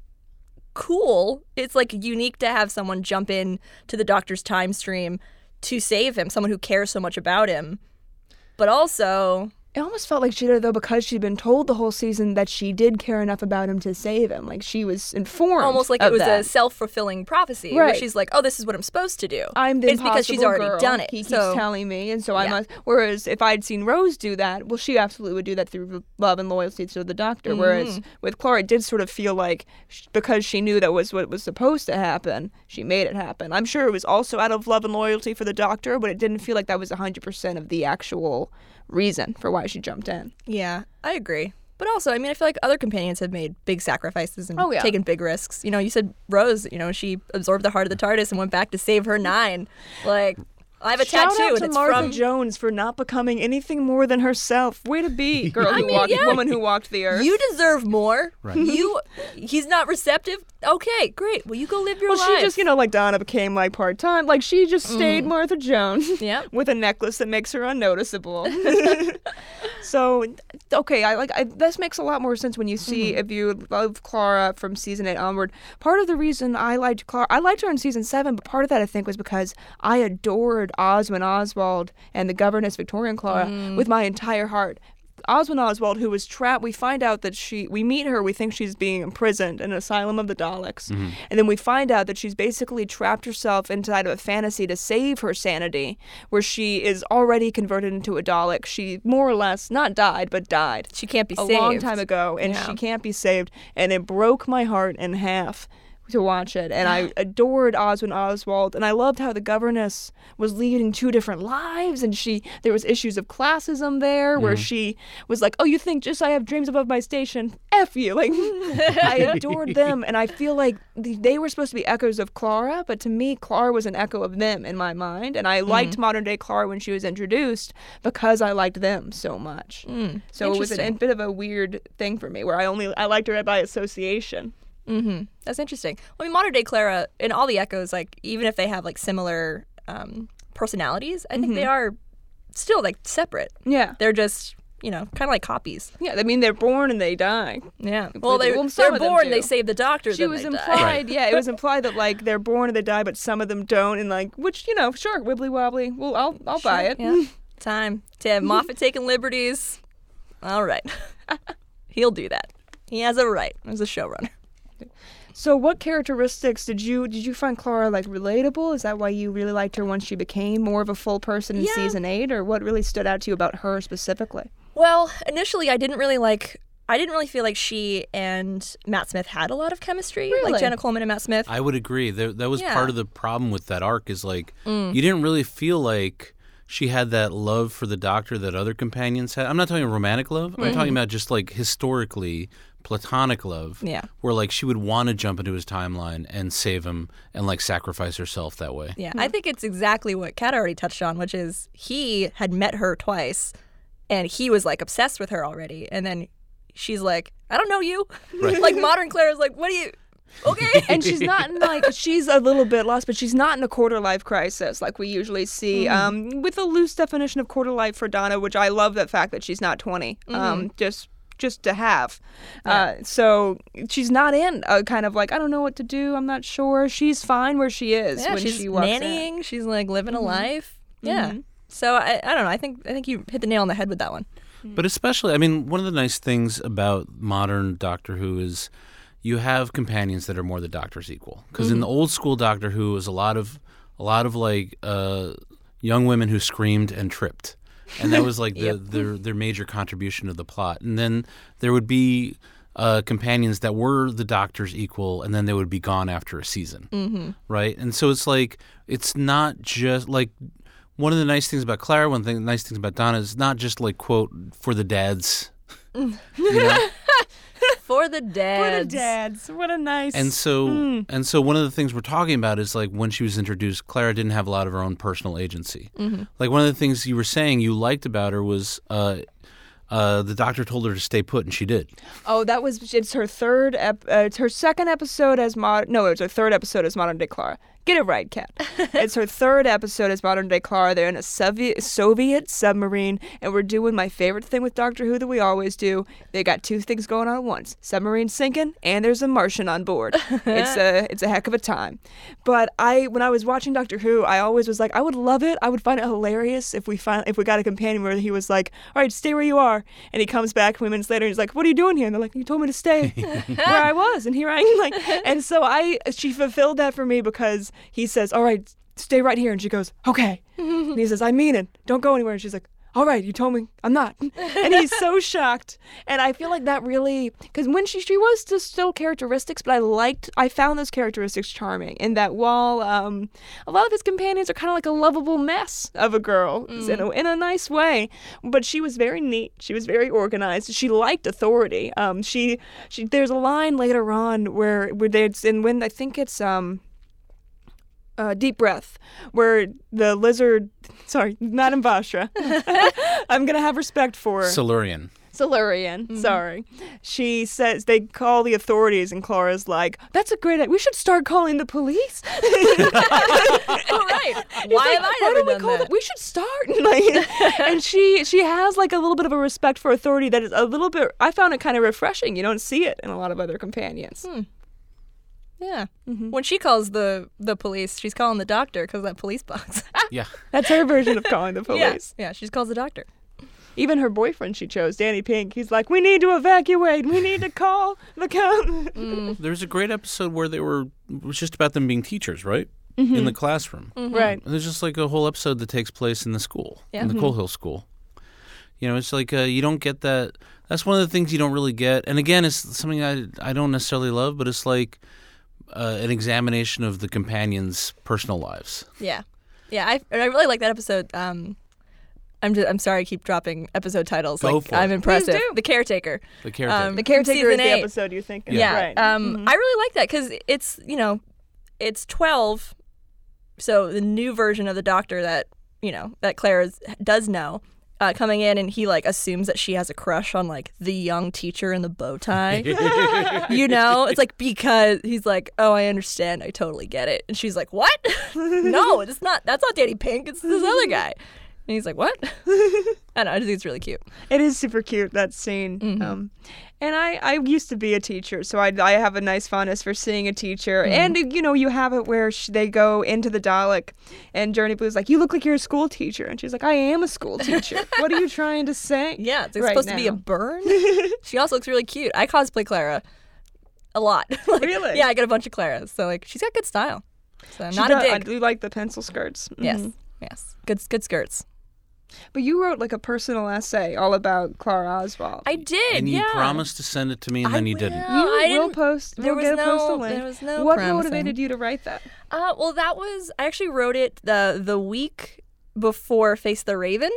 cool. It's like unique to have someone jump in to the doctor's time stream to save him, someone who cares so much about him. But also, It almost felt like she did it though because she'd been told the whole season that she did care enough about him to save him. Like she was informed. almost like it was that. a self-fulfilling prophecy where Right. she's like, "Oh, this is what I'm supposed to do." I'm the It's because she's already girl. done it. He keeps telling me, and so I must. Whereas if I'd seen Rose do that, well, she absolutely would do that through love and loyalty to the doctor. Whereas Mm-hmm. with Clara, it did sort of feel like sh- because she knew that was what was supposed to happen, she made it happen. I'm sure it was also out of love and loyalty for the doctor, but it didn't feel like that was 100% of the actual reason for why she jumped in. yeah, I agree. But also, I mean, I feel like other companions have made big sacrifices and Oh, yeah. taken big risks. You know, you said Rose, you know, she absorbed the heart of the TARDIS and went back to save her nine. Like, I have a Shout tattoo out and to it's Martha from Jones for not becoming anything more than herself. Way to be, girl who mean, walked, yeah. woman who walked the earth. You deserve more. You, he's not receptive. Okay, great. Well, you go live your well, life. she just, you know, like Donna became like part time. Like she just stayed Martha Jones. Mm. Yep. with a necklace that makes her unnoticeable. so, okay, I like I, this makes a lot more sense when you see Mm-hmm. if you love Clara from season eight onward. Part of the reason I liked Clara, I liked her in season seven, but part of that I think was because I adored Oswin Oswald and the governess Victorian Clara Mm. with my entire heart. Oswin Oswald, who was trapped, we find out that she, we meet her, we think she's being imprisoned in an asylum of the Daleks. And then we find out that she's basically trapped herself inside of a fantasy to save her sanity, where she is already converted into a Dalek. She more or less, not died, but died she can't be a saved. A long time ago, and Yeah. she can't be saved. And it broke my heart in half to watch it. And I adored Oswin Oswald, and I loved how the governess was leading two different lives, and she there was issues of classism there, where she was like, "Oh, you think just I have dreams above my station? F you!" Like I adored them, and I feel like they were supposed to be echoes of Clara, but to me, Clara was an echo of them in my mind, and I mm-hmm. liked modern day Clara when she was introduced because I liked them so much. Mm, so it was a, bit of a weird thing for me, where I only I liked her by association. Mm-hmm. That's interesting. Well, I mean, modern day Clara and all the Echoes, like even if they have like similar um, personalities, I think they are still like separate. Yeah, They're just you know kind of like copies. yeah. I mean, they're born and they die. Yeah. Well, they, well, they're born. They save the doctor. She was implied, yeah, it was implied that like they're born and they die, but some of them don't, and like which you know, sure, wibbly wobbly. Well, I'll I'll buy it. Yeah. Time to have Moffat taking liberties. All right. He'll do that. He has a right as a showrunner. So, what characteristics did you did you find Clara like relatable? Is that why you really liked her once she became more of a full person in Yeah. season eight, or what really stood out to you about her specifically? Well, initially, I didn't really like. I didn't really feel like she and Matt Smith had a lot of chemistry, Really? like Jenna Coleman and Matt Smith. I would agree. That that was Yeah. part of the problem with that arc is like mm. you didn't really feel like she had that love for the doctor that other companions had. I'm not talking romantic love. I'm talking mm. about just like historically platonic love. Yeah. Where like she would want to jump into his timeline and save him and like sacrifice herself that way. Yeah, I think it's exactly what Kat already touched on, which is he had met her twice, and he was like obsessed with her already, and then she's like, "I don't know you." like modern Claire is like, "What do you?" Okay. and she's not in like she's a little bit lost, but she's not in a quarter life crisis like we usually see. Um, with a loose definition of quarter life for Donna, which I love the fact that she's not 20 Um, just just to have. Uh, so she's not in a kind of like I don't know what to do. I'm not sure. She's fine where she is yeah, when she's she walks in. nannying. She's like living a life. Yeah. So I, I don't know. I think I think you hit the nail on the head with that one. But especially, I mean, one of the nice things about modern Doctor Who is you have companions that are more the Doctor's equal. Because in the old school Doctor Who was a lot of a lot of like uh, young women who screamed and tripped, and that was like the, their their major contribution to the plot. And then there would be uh, companions that were the Doctor's equal, and then they would be gone after a season, mm-hmm. right? And so it's like it's not just like one of the nice things about Clara, one thing, nice things about Donna is not just like quote for the dads, you know. For the For the dads. dads, what a nice. And so, and so, one of the things we're talking about is like when she was introduced, Clara didn't have a lot of her own personal agency. Like one of the things you were saying you liked about her was uh, uh, the doctor told her to stay put, and she did. oh, that was it's her third. Ep- uh, it's her second episode as mod. No, it was her third episode as modern day Clara. Get it right, Kat. it's her third episode as modern day Clara. They're in a Soviet Soviet submarine, and we're doing my favorite thing with Doctor Who that we always do. They got two things going on at once: submarine sinking, and there's a Martian on board. it's a it's a heck of a time. But I, when I was watching Doctor Who, I always was like, I would love it. I would find it hilarious if we find if we got a companion where he was like, all right, stay where you are, and he comes back three minutes later and he's like, what are you doing here? And they're like, you told me to stay where I was, and here I am. Like, and so I, she fulfilled that for me because he says, all right, stay right here, and she goes, okay, and he says, I mean it, don't go anywhere, and she's like. All right, you told me. I'm not, and he's so shocked, and I feel like that really because when she she was just still characteristics, but I liked I found those characteristics charming, in that while um, a lot of his companions are kind of like a lovable mess of a girl in, a, in a nice way, but she was very neat, she was very organized, she liked authority. Um, she she there's a line later on where where there's and when I think it's um uh, deep breath, where the lizard, sorry, Madame Vastra, I'm gonna have respect for Silurian. Silurian. Sorry, she says they call the authorities, and Clara's like, "That's a great idea. We should start calling the police." All right. He's Why like, have I Why never don't we done call that? them? We should start. Like, and she she has like a little bit of a respect for authority that is a little bit. I found it kind of refreshing. You don't see it in a lot of other companions. Yeah. Mm-hmm. When she calls the the police, she's calling the doctor because that police box. Yeah. That's her version of calling the police. Yeah. She just calls the doctor. Even her boyfriend she chose, Danny Pink, he's like, "We need to evacuate. We need to call the count." Mm. There's a great episode where they were it was just about them being teachers, right? Mm-hmm. In the classroom. Mm-hmm. Right. And there's just like a whole episode that takes place in the school, Yeah. in the Coal Hill School. You know, it's like uh, you don't get that. That's one of the things you don't really get. And again, it's something I I don't necessarily love, but it's like uh, an examination of the companions' personal lives. Yeah. Yeah. I I really like that episode. Um, I'm just, I'm sorry, I keep dropping episode titles. Go like for. I'm impressive. do. The caretaker. The caretaker. Um, The caretaker is the eight. episode you think. of. Yeah. Right. Um, I really like that because it's you know, it's twelve, so the new version of the Doctor that you know that Claire is, does know. Uh, coming in and he like assumes that she has a crush on like the young teacher in the bow tie. you know, it's like because he's like, "Oh, I understand. I totally get it." And she's like, "What? no, it's not. That's not Danny Pink. It's this other guy." And he's like, "What?" I don't know. I just think it's really cute. It is super cute that scene. Mm-hmm. Um, and I, I used to be a teacher, so I, I have a nice fondness for seeing a teacher. Mm-hmm. And you know, you have it where sh- they go into the Dalek, and Journey Blue's like, "You look like you're a school teacher," and she's like, "I am a school teacher. what are you trying to say?" Yeah, it's right supposed to be a burn. she also looks really cute. I cosplay Clara a lot. Like, Really? Yeah, I get a bunch of Claras. So like she's got good style. So She not does- a I dig. do like the pencil skirts. Yes. Mhm. Yes. Good good skirts. But you wrote like a personal essay all about Clara Oswald. I did. and you yeah. promised to send it to me, and I then you will. didn't. you I will didn't- post. there we'll was get a post a no- link. there was no what promising. motivated you to write that? Uh, well, that was I actually wrote it the the week before Face the Raven.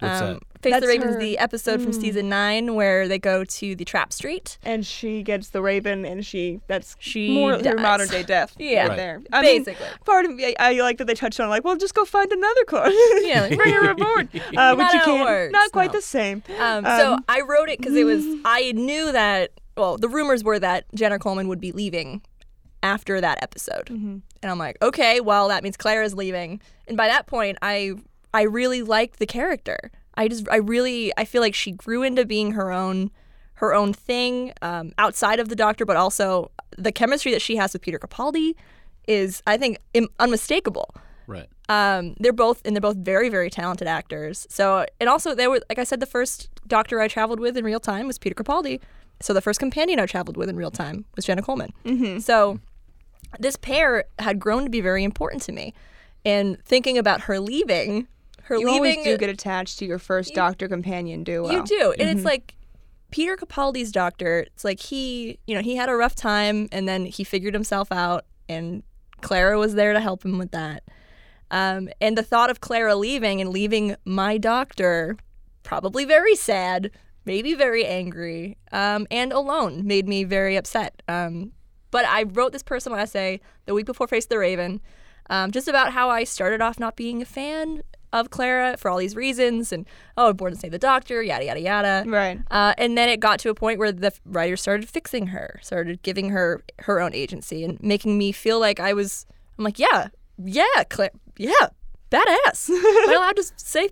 What's um, that? Face That's the Raven her- is the episode from season nine where they go to the Trap Street. And she gets the Raven, and she that's She more her dies. modern day death. Yeah. right Right. there. I mean, Basically. part of me, I, I like that they touched on like, well, just go find another Clara. Yeah, like- bring her aboard. Uh, which Not you how it can't. works, Not quite no. the same. Um, so Um, I wrote it because it was I knew that well the rumors were that Jenna Coleman would be leaving after that episode, and I'm like, okay, well that means Claire is leaving, and by that point I I really liked the character. I just I really I feel like she grew into being her own her own thing um, outside of the Doctor, but also the chemistry that she has with Peter Capaldi is I think Im- unmistakable Right. um, they're both and they're both very very talented actors so and also they were like i said the first doctor i traveled with in real time was peter capaldi so the first companion i traveled with in real time was jenna coleman mm-hmm. so this pair had grown to be very important to me and thinking about her leaving her You leaving always do get attached to your first Doctor companion duo. you do. And it's like Peter Capaldi's doctor, it's like he, you know, he had a rough time and then he figured himself out and Clara was there to help him with that. Um, and the thought of Clara leaving and leaving my doctor, probably very sad, maybe very angry, um, and alone, made me very upset. Um, but I wrote this personal essay the week before Face the Raven, um, just about how I started off not being a fan of Clara for all these reasons, and oh, born to save the doctor, yada yada yada. Right. Uh, and then it got to a point where the writers started fixing her, started giving her her own agency, and making me feel like I was I'm like, yeah, yeah, Claire, yeah, badass. Am I allowed to say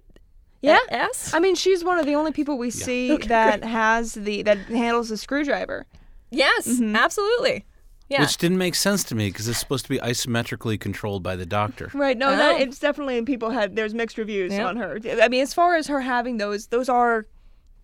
Yeah. ass? I mean, she's one of the only people we see Okay, that has the that handles the screwdriver. Yes, absolutely. Yeah. Which didn't make sense to me because it's supposed to be isometrically controlled by the doctor. Right. No, Oh. that, it's definitely people had there's mixed reviews Yeah. on her. I mean, as far as her having those, those are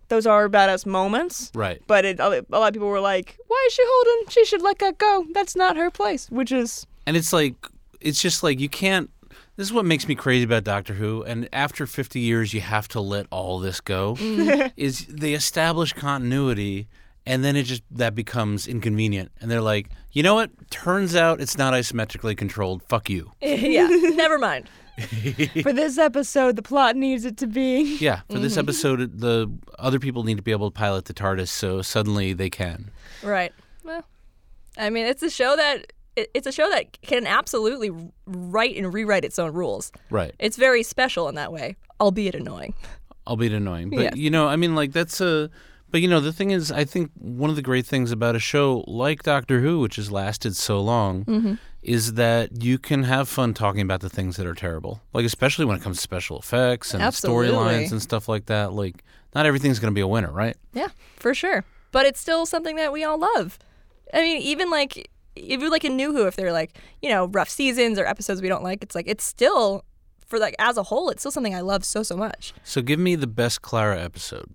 those are badass moments. Right. But it, a lot of people were like, "Why is she holding? She should let that go. That's not her place." Which is And it's like, it's just like you can't. This is what makes me crazy about Doctor Who. And after 50 years, you have to let all this go. Mm. is they establish continuity, and then it just that becomes inconvenient. And they're like, you know what? Turns out it's not isometrically controlled. Fuck you. yeah, never mind. for this episode, the plot needs it to be. Yeah. For this Mm-hmm. episode, the other people need to be able to pilot the TARDIS, so suddenly they can. Right. Well, I mean, it's a show that it's a show that can absolutely write and rewrite its own rules. Right. It's very special in that way, albeit annoying. albeit annoying. But Yeah. you know, I mean, like that's a. But you know, the thing is, I think one of the great things about a show like Doctor Who, which has lasted so long, Mm-hmm. is that you can have fun talking about the things that are terrible. Like especially when it comes to special effects and storylines and stuff like that. Like not everything's going to be a winner, right? Yeah, for sure. But it's still something that we all love. I mean, even like even like in New Who, if they're like you know rough seasons or episodes we don't like, it's like it's still for like as a whole, it's still something I love so so much. So give me the best Clara episode.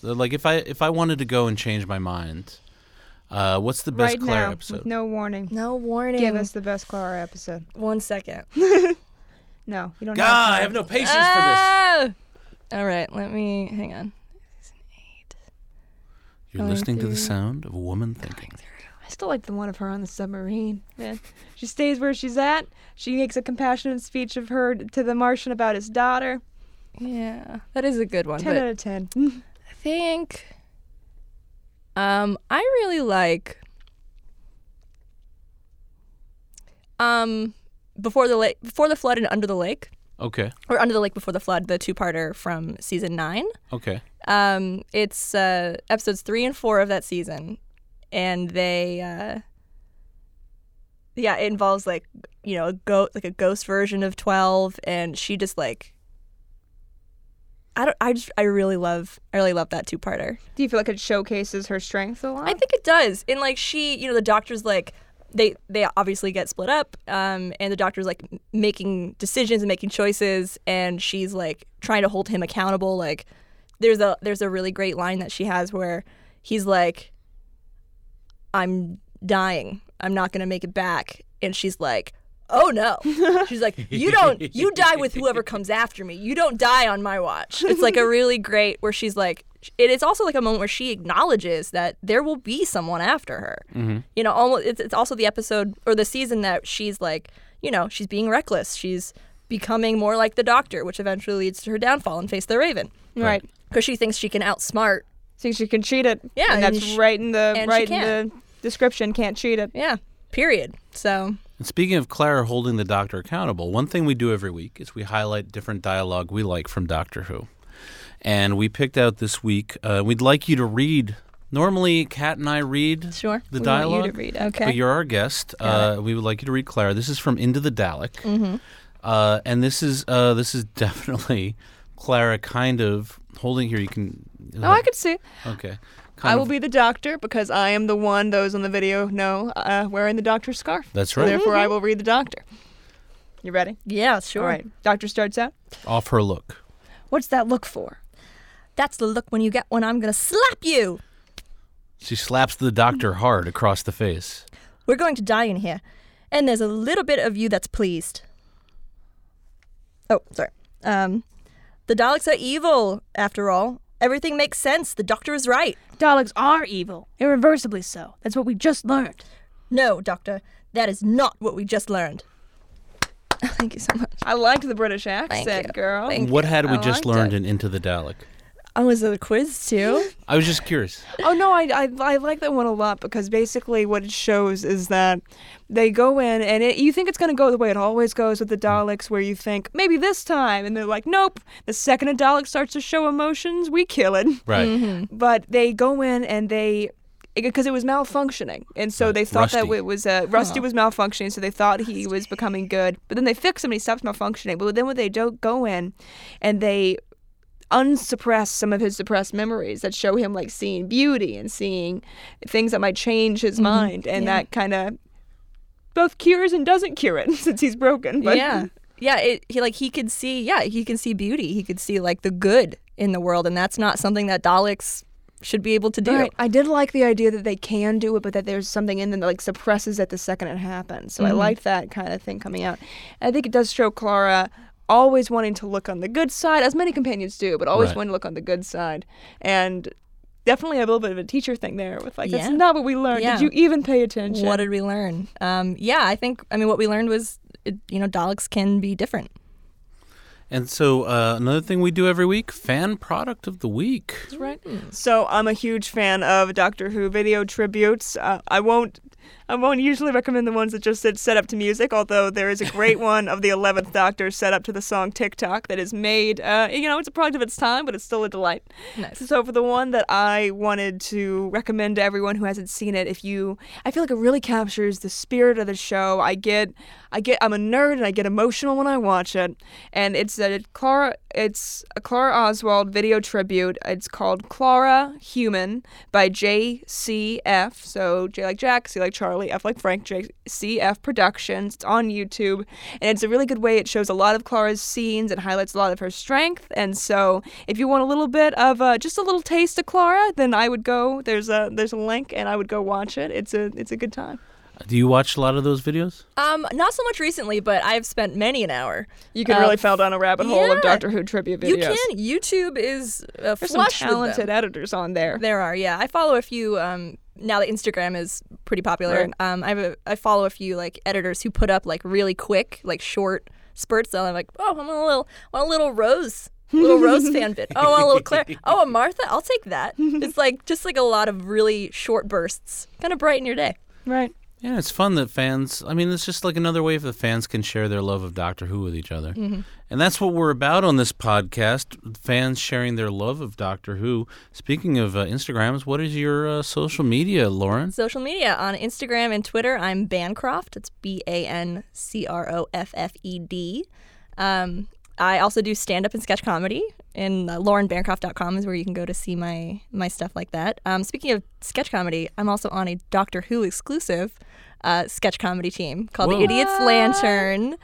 So, Like if I if I wanted to go and change my mind, uh, what's the best right Clara now, episode? with no warning. No warning. Give us the best Clara episode. one second. No, you don't. God, I have have no patience Ah! For this. All right, let me hang on. for. You're going listening to the sound of a woman thinking. I still like the one of her on the submarine. Man, she stays where she's at. She makes a compassionate speech of her to the Martian about his daughter. Yeah, that is a good one. Ten but out of ten. I think um I really like um before the lake before the flood and under the lake Okay. or under the lake before the flood the two-parter from season 9 Okay. um it's uh episodes 3 and 4 of that season and they uh yeah it involves like you know a go like a ghost version of 12 and she just like I don't I just I really love I really love that two-parter Do you feel like it showcases her strength a lot? I think it does. And like she, you know, the doctor's like they they obviously get split up, um, and the doctor's like making decisions and making choices, and she's like trying to hold him accountable. Like there's a there's a really great line that she has where he's like, "I'm dying. I'm not gonna make it back," and she's like. Oh no. She's like, You don't you die with whoever comes after me. You don't die on my watch. It's like a really great where she's like it is also like a moment where she acknowledges that there will be someone after her. Mm-hmm. You know, almost it's, it's also the episode or the season that she's like, you know, she's being reckless. She's becoming more like the doctor, which eventually leads to her downfall and face the raven. right. Because she thinks she can outsmart. Thinks she can cheat it. Yeah, and and that's sh- right in the right in the description. Can't cheat it. Yeah. Period. So And speaking of Clara holding the doctor accountable, one thing we do every week is we highlight different dialogue we like from Doctor Who. And we picked out this week, uh, we'd like you to read. Normally, Kat and I read Sure. the We dialogue. want you to read. Okay. But you're our guest. Uh, we would like you to read Clara. This is from Into the Dalek. Mm-hmm. Uh, and this is uh, this is definitely Clara kind of holding here. You can. Oh, I could see. Okay. Kind I of- will be the doctor because I am the one those on the video know uh, wearing the doctor's scarf. That's So right. therefore, I will read the doctor. You ready? yeah, sure. All right. Doctor starts out. Off her look. What's that look for? That's the look when you get when I'm gonna slap you. She slaps the doctor hard across the face. We're going to die in here. And there's a little bit of you that's pleased. Oh, sorry. Um, the Daleks are evil, after all. Everything makes sense. The doctor is right. Daleks are evil, irreversibly so. That's what we just learned. No, Doctor, that is not what we just learned. Thank you so much. I liked the British accent, you. girl. Thank What had we I just liked learned it. in Into the Dalek? I was at a quiz too. I was just curious. Oh no, I, I I like that one a lot because basically what it shows is that they go in and it, you think it's gonna go the way it always goes with the Daleks, where you think maybe this time, and they're like, nope. The second a Dalek starts to show emotions, we kill it. Right. Mm-hmm. But they go in and they because it was malfunctioning, and so Right. they thought that it was uh, Rusty was malfunctioning, so they thought he was becoming good. But then they fix him, and he stops malfunctioning. But then when they don't go in, and they unsuppress some of his suppressed memories that show him like seeing beauty and seeing things that might change his mind, and Yeah. that kind of both cures and doesn't cure it since he's broken. But yeah, yeah. It, he like he could see. Yeah, he can see beauty. He could see like the good in the world, and that's not something that Daleks should be able to do. Right. I did like the idea that they can do it, but that there's something in them that like suppresses it the second it happens. So I Mhm. liked that kind of thing coming out. I think it does show Clara always wanting to look on the good side, as many companions do, but always Right. wanting to look on the good side. And definitely a little bit of a teacher thing there with like, that's not what we learned. Yeah. Did you even pay attention? What did we learn? Um, yeah, I think. I mean, what we learned was, you know, Daleks can be different. And so uh, another thing we do every week, fan product of the week. That's right. So I'm a huge fan of Doctor Who video tributes. Uh, I won't. I won't usually recommend the ones that just said set up to music, although there is a great one of the 11th Doctor set up to the song TikTok that is made, uh, you know, it's a product of its time, but it's still a delight. Nice. So for the one that I wanted to recommend to everyone who hasn't seen it, if you, I feel like it really captures the spirit of the show. I get, I get, I'm a nerd and I get emotional when I watch it, and it's a Clara, it's a Clara Oswald video tribute. It's called Clara Human by JCF. So J like Jack, C like Charlie, F like Frank, JCF Productions. It's on YouTube, and it's a really good way. It shows a lot of Clara's scenes and highlights a lot of her strength. And so, if you want a little bit of uh, just a little taste of Clara, then I would go. There's a there's a link, and I would go watch it. It's a it's a good time. Do you watch a lot of those videos? Um, not so much recently, but I've spent many an hour. You can Uh, really fall down a rabbit hole of. Doctor Who trivia videos. You can. YouTube is uh, There's some flush with them. talented editors on there. There are, yeah. I follow a few. Um, now that Instagram is pretty popular, Right. um, I have a, I follow a few like editors who put up like really quick, like short spurts. And I'm like, oh, I'm a little, want a little Rose, little Rose fan bit. Oh, I want a little Claire. Oh, a Martha. I'll take that. It's like just like a lot of really short bursts, kind of brighten your day. Right. Yeah, it's fun that fans. I mean, it's just like another way for the fans can share their love of Doctor Who with each other, Mm-hmm. And that's what we're about on this podcast. Fans sharing their love of Doctor Who. Speaking of uh, Instagrams, what is your uh, social media, Lauren? Social media on Instagram and Twitter, I'm Bancroft. It's B A N C R O F F E D. Um, I also do stand up and sketch comedy, and uh, laurenbancroft.com is where you can go to see my my stuff like that. Um, speaking of sketch comedy, I'm also on a Doctor Who exclusive uh, sketch comedy team called Whoa. the Idiot's Lantern.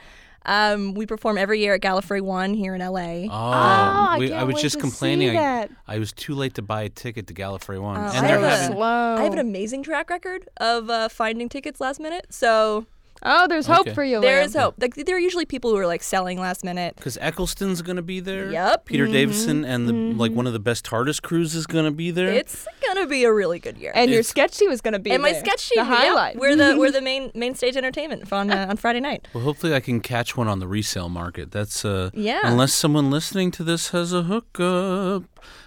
Um, we perform every year at Gallifrey One here in LA. Oh, I we- can't I was wait just to complaining. see I, that. I was too late to buy a ticket to Gallifrey One, Oh, and I they're have having. slow. I have an amazing track record of uh, finding tickets last minute, so Oh, there's hope Okay. for you. there Lamb. is hope. Like there are usually people who are like selling last minute. Because Eccleston's going to be there. Yep. Peter Mm-hmm. Davison and the like one of the best TARDIS crews is going to be there. It's gonna be a really good year. And your It's- sketch team is going to be and my there. sketch sheet, the highlight. we're the we're the main main stage entertainment on uh, on Friday night. well, hopefully I can catch one on the resale market. That's uh, Yeah. unless someone listening to this has a hookup.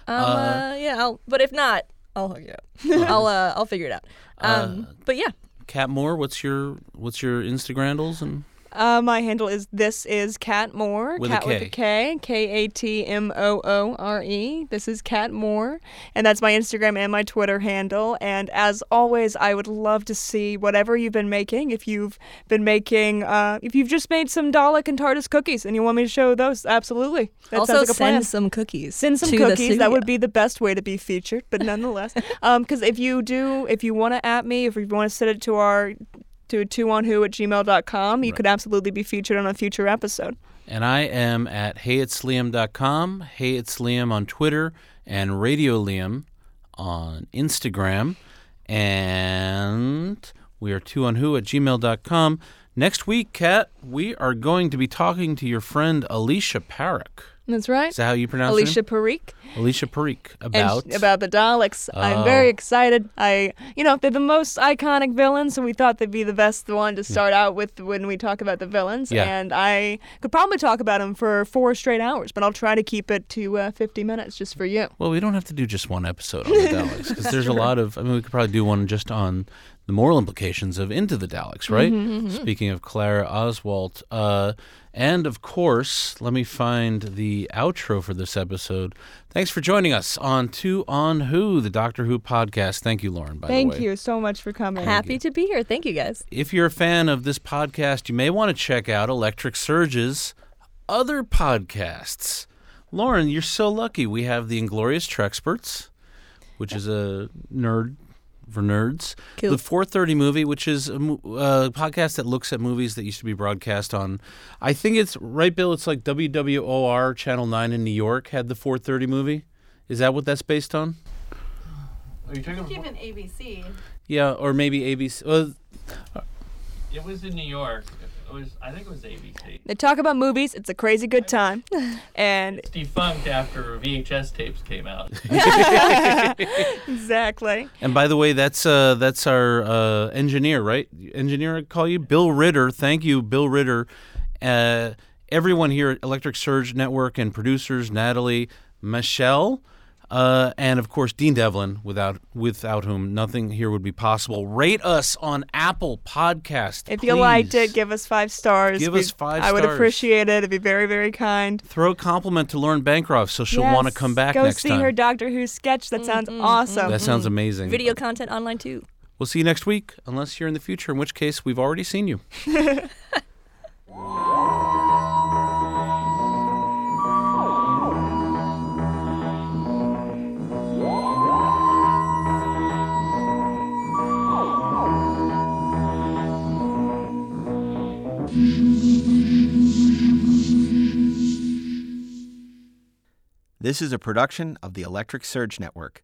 Um, uh, yeah, I'll, but if not, I'll hook you up. I'll uh, I'll figure it out. Um, but yeah, Kat Moore, what's your what's your Instagrandles and Uh, my handle is this is Kat Moore. With a Cat K. with a K. K A T M O O R E. This is Kat Moore, and that's my Instagram and my Twitter handle. And as always, I would love to see whatever you've been making. If you've been making, uh, if you've just made some Dalek and TARDIS cookies, and you want me to show those, absolutely. That also sounds like a plan. send some cookies. Send some to the cookies. That would be the best way to be featured, but nonetheless, because if you do, if you want to at me, if you want to send it to our to two on who at gmail.com, you could absolutely be featured on a future episode. and I am at heyitsliam.com, heyitsliam on Twitter, and Radio Liam on Instagram, and we are two on who at gmail.com. Next week, Kat, we are going to be talking to your friend Alicia Parrick. That's right. Is that how you pronounce it? Alicia? Parikh. Alicia Parikh. About sh- about the Daleks. I'm Oh. very excited. I, you know, they're the most iconic villains, so we thought they'd be the best one to start out with when we talk about the villains. Yeah. And I could probably talk about them for four straight hours, but I'll try to keep it to uh, 50 minutes just for you. Well, we don't have to do just one episode on the Daleks because there's a lot of. I mean, we could probably do one just on the moral implications of Into the Daleks, right? Speaking of Clara Oswald. Uh, and of course, let me find the outro for this episode. Thanks for joining us on Two on Who, the Doctor Who podcast. Thank you, Lauren, by Thank the way. Thank you so much for coming. Happy to be here. Thank you guys. If you're a fan of this podcast, you may want to check out Electric Surge's other podcasts. Lauren, you're so lucky. We have the Inglorious Treksperts, which is a nerd for nerds. Cool. The 430 movie, which is a mo- uh, podcast that looks at movies that used to be broadcast on. I think it's right, Bill. It's like WWOR Channel 9 in New York had the 430 movie. Is that what that's based on? Are you talking about? Even ABC. Yeah, or maybe ABC. Uh, It was in New York. It was. I think it was ABC. They talk about movies. It's a crazy good time. And It's defunct after VHS tapes came out. exactly. And by the way, that's uh, that's our uh, engineer, right? Engineer, I call you Bill Ritter. Thank you, Bill Ritter. Uh, everyone here at Electric Surge Network and producers Natalie, Michelle, uh, and of course Dean Devlin. Without without whom nothing here would be possible. Rate us on Apple Podcast. If you liked it, give us five stars. Give We- us five I would appreciate it. It'd be very, very kind. Throw a compliment to Lauren Bancroft so she'll want to come back Go next see time. her Doctor Who sketch. That sounds awesome. that sounds amazing. Video content online too. We'll see you next week, unless you're in the future, in which case we've already seen you. This is a production of the Electric Surge Network.